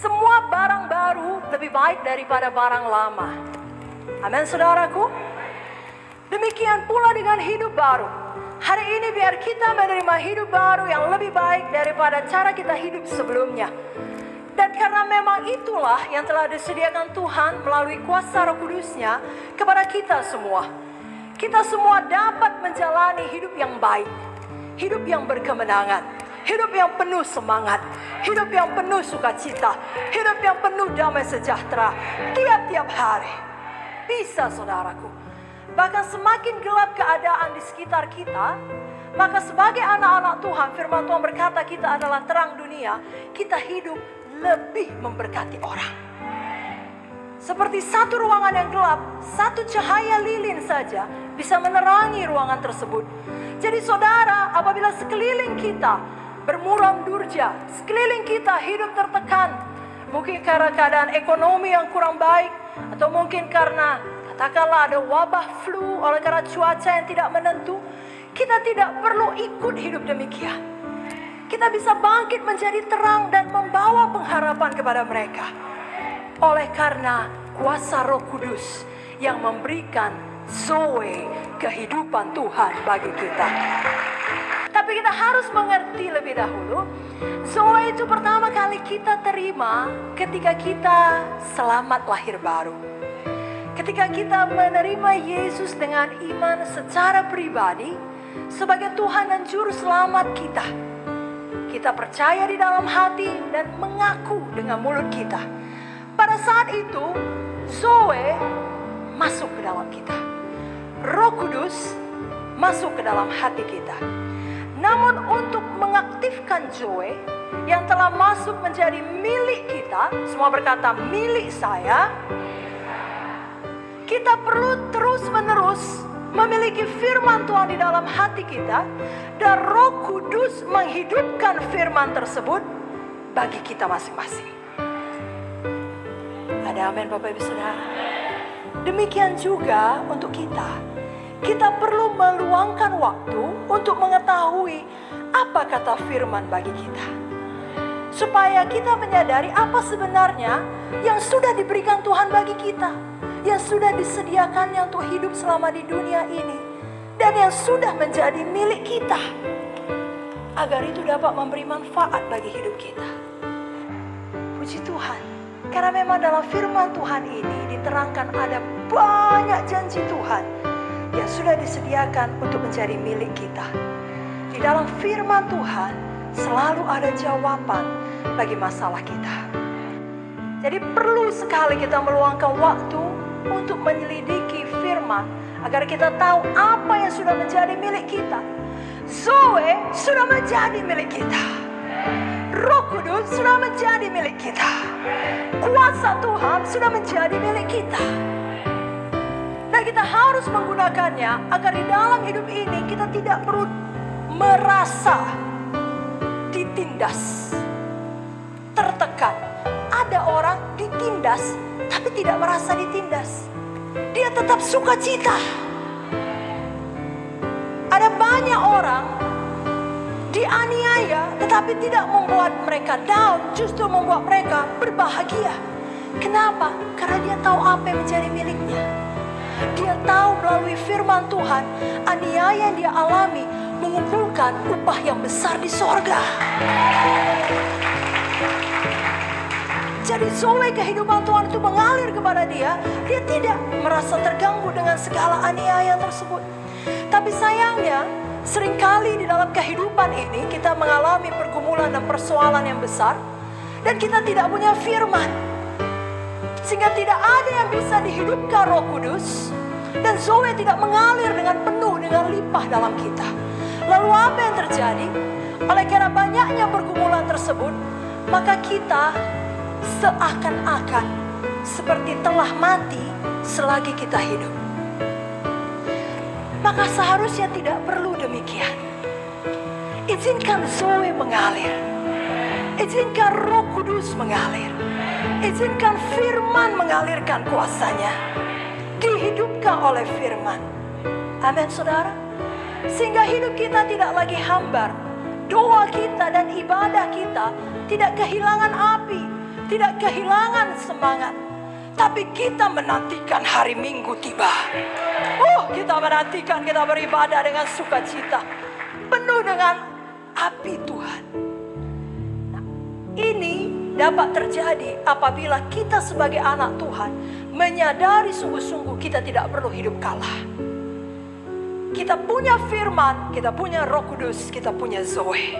Semua barang baru lebih baik daripada barang lama. Amin saudaraku. Demikian pula dengan hidup baru. Hari ini biar kita menerima hidup baru yang lebih baik daripada cara kita hidup sebelumnya. Dan karena memang itulah yang telah disediakan Tuhan melalui kuasa roh kudusnya kepada kita semua. Kita semua dapat menjalani hidup yang baik. Hidup yang berkemenangan. Hidup yang penuh semangat. Hidup yang penuh sukacita. Hidup yang penuh damai sejahtera. Tiap-tiap hari. Bisa saudaraku. Bahkan semakin gelap keadaan di sekitar kita, maka sebagai anak-anak Tuhan, firman Tuhan berkata kita adalah terang dunia, kita hidup lebih memberkati orang. Seperti satu ruangan yang gelap, satu cahaya lilin saja bisa menerangi ruangan tersebut. Jadi saudara, apabila sekeliling kita bermuram durja, sekeliling kita hidup tertekan, mungkin karena keadaan ekonomi yang kurang baik, atau mungkin karena Katakanlah ada wabah flu oleh karena cuaca yang tidak menentu. Kita tidak perlu ikut hidup demikian. Kita bisa bangkit menjadi terang dan membawa pengharapan kepada mereka. Oleh karena kuasa roh kudus yang memberikan zoe kehidupan Tuhan bagi kita. Tapi kita harus mengerti lebih dahulu. Zoe itu pertama kali kita terima ketika kita selamat lahir baru. Ketika kita menerima Yesus dengan iman secara pribadi sebagai Tuhan dan Juru Selamat kita, kita percaya di dalam hati dan mengaku dengan mulut kita. Pada saat itu, Zoe masuk ke dalam kita. Roh Kudus masuk ke dalam hati kita. Namun untuk mengaktifkan Zoe yang telah masuk menjadi milik kita, semua berkata milik saya, kita perlu terus-menerus memiliki firman Tuhan di dalam hati kita dan Roh Kudus menghidupkan firman tersebut bagi kita masing-masing. Ada amin Bapak Ibu Saudara. Demikian juga untuk kita. Kita perlu meluangkan waktu untuk mengetahui apa kata firman bagi kita. Supaya kita menyadari apa sebenarnya yang sudah diberikan Tuhan bagi kita yang sudah disediakannya untuk hidup selama di dunia ini dan yang sudah menjadi milik kita agar itu dapat memberi manfaat bagi hidup kita. Puji Tuhan, karena memang dalam firman Tuhan ini diterangkan ada banyak janji Tuhan yang sudah disediakan untuk menjadi milik kita. Di dalam firman Tuhan selalu ada jawaban bagi masalah kita. Jadi perlu sekali kita meluangkan waktu untuk menyelidiki firman agar kita tahu apa yang sudah menjadi milik kita. Zoe sudah menjadi milik kita. Roh Kudus sudah menjadi milik kita. Kuasa Tuhan sudah menjadi milik kita. Dan kita harus menggunakannya agar di dalam hidup ini kita tidak perlu merasa ditindas, tertekan. Ada orang ditindas tapi tidak merasa ditindas. Dia tetap suka cita. Ada banyak orang dianiaya tetapi tidak membuat mereka down, justru membuat mereka berbahagia. Kenapa? Karena dia tahu apa yang menjadi miliknya. Dia tahu melalui firman Tuhan, aniaya yang dia alami mengumpulkan upah yang besar di sorga. Jadi zoe kehidupan Tuhan itu mengalir kepada dia. Dia tidak merasa terganggu dengan segala aniaya tersebut. Tapi sayangnya sering kali di dalam kehidupan ini kita mengalami pergumulan dan persoalan yang besar. Dan kita tidak punya firman. Sehingga tidak ada yang bisa dihidupkan roh kudus. Dan zoe tidak mengalir dengan penuh dengan limpah dalam kita. Lalu apa yang terjadi? Oleh karena banyaknya pergumulan tersebut, maka kita seakan-akan seperti telah mati selagi kita hidup. Maka seharusnya tidak perlu demikian. Izinkan Zoe mengalir. Izinkan roh kudus mengalir. Izinkan firman mengalirkan kuasanya. Dihidupkan oleh firman. Amin saudara. Sehingga hidup kita tidak lagi hambar. Doa kita dan ibadah kita tidak kehilangan api tidak kehilangan semangat. Tapi kita menantikan hari Minggu tiba. Oh, kita menantikan kita beribadah dengan sukacita. Penuh dengan api Tuhan. Dapat terjadi apabila kita sebagai anak Tuhan menyadari sungguh-sungguh kita tidak perlu hidup kalah. Kita punya firman, kita punya roh kudus, kita punya Zoe.